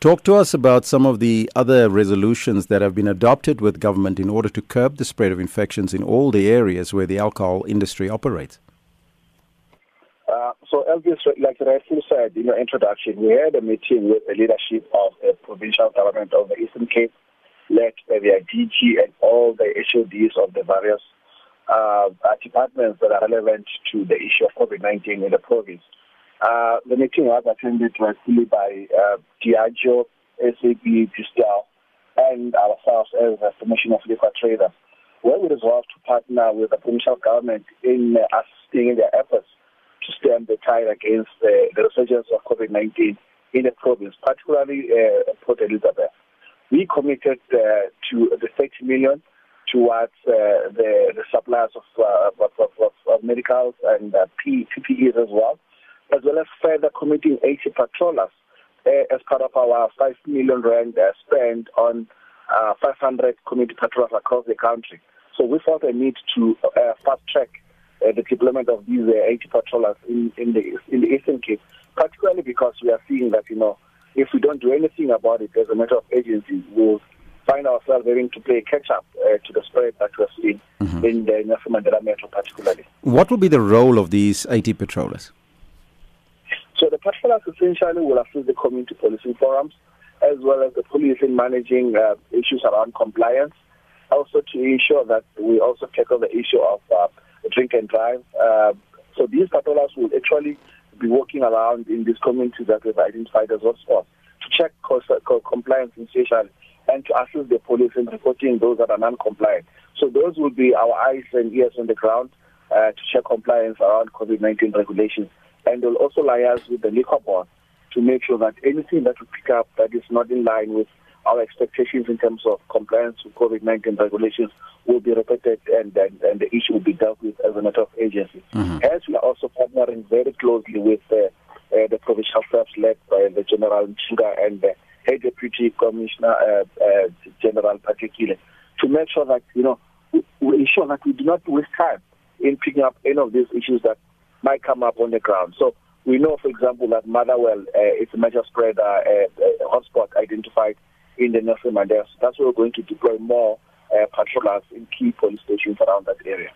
Talk to us about some of the other resolutions that have been adopted with government in order to curb the spread of infections in all the areas where the alcohol industry operates. Uh, so, Elvis, like rightfully said in your introduction, we had a meeting with the leadership of the provincial government of the Eastern Cape, led by the DG and all the HODs of the various uh, departments that are relevant to the issue of COVID-19 in the province. Uh, the meeting was attended directly by uh, Diageo, SAB, Distell, and ourselves as a Commission of Liquor Traders, where we resolved to partner with the provincial government in uh, assisting in their efforts to stem the tide against uh, the resurgence of COVID-19 in the province, particularly uh, Port Elizabeth. We committed uh, to the 30 million towards uh, the, the suppliers of, uh, of, of, of, medicals and uh, PPEs as well as well as further committing 80 patrollers uh, as part of our 5 million rand uh, spend on uh, 500 community patrollers across the country. So we felt a need to uh, fast track uh, the deployment of these uh, 80 patrollers in, in, the, in the Eastern Cape, particularly because we are seeing that, you know, if we don't do anything about it as a matter of agency, we'll find ourselves having to play catch up uh, to the spread that we're seeing mm-hmm. in the Nelson Mandela Metro, particularly. What will be the role of these 80 patrollers? So patrollers essentially will assist the community policing forums as well as the police in managing uh, issues around compliance. Also to ensure that we also tackle the issue of uh, drink and drive. Uh, so these patrollers will actually be walking around in these communities that we've identified as hotspots to check compliance essentially and to assist the police in reporting those that are non-compliant. So those will be our eyes and ears on the ground uh, to check compliance around COVID-19 regulations and will also liaise with the liquor board to make sure that anything that we pick up that is not in line with our expectations in terms of compliance with COVID-19 regulations will be repeated and, and, and the issue will be dealt with as a matter of agency. Mm-hmm. As we are also partnering very closely with uh, uh, the provincial staff led by the General Ntshinga and the head deputy commissioner uh, uh, General Patekile to make sure that, you know, we, we ensure that we do not waste time in picking up any of these issues that might come up on the ground. So we know, for example, that Motherwell uh, is a major spread uh, uh, hotspot identified in the Nelson Mandela. So that's why we're going to deploy more uh, patrollers in key police stations around that area.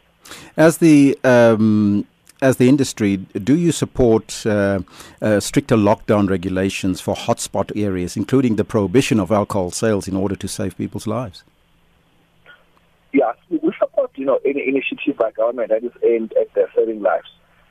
As the um, as the industry, do you support uh, uh, stricter lockdown regulations for hotspot areas, including the prohibition of alcohol sales, in order to save people's lives? Yes, we support you know any initiative by government that is aimed at saving lives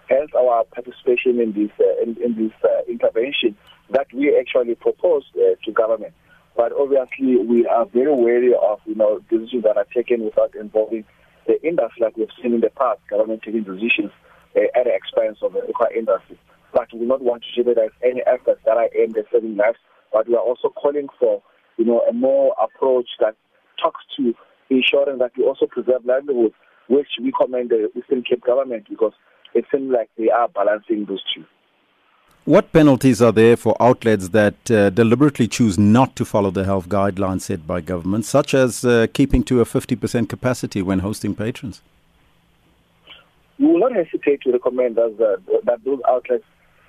hence our participation in this uh, in, in, this uh, intervention that we actually proposed uh, to government. But obviously, we are very wary of you know decisions that are taken without involving the industry, like we've seen in the past, government taking decisions uh, at the expense of the liquor industry. But we do not want to jeopardize any efforts that are aimed at saving lives. But we are also calling for you know a more approach that talks to ensuring that we also preserve livelihoods, which commend the Eastern Cape government because it seems like they are balancing those two. What penalties are there for outlets that uh, deliberately choose not to follow the health guidelines set by government, such as uh, keeping to a 50% capacity when hosting patrons? We will not hesitate to recommend us, uh, that those outlets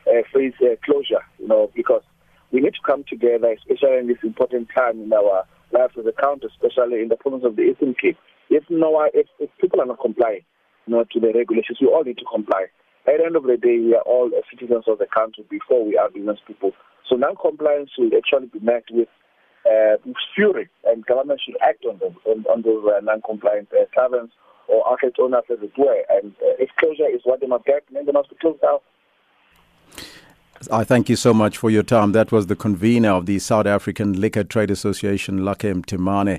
uh, face uh, closure, you know, because we need to come together, especially in this important time in our lives as a country, especially in the province of the Eastern Cape. If, no, if, if people are not complying, know, to the regulations. We all need to comply. At the end of the day, we are all citizens of the country before we are business people. So non-compliance will actually be met with, uh, fury, and government should act on them, on, on those uh, non-compliant uh, taverns or outlet owners as it were. And uh, if closure is what they must get, then they must be closed down. I thank you so much for your time. That was the convener of the South African Liquor Trade Association, Lucky Ntimane.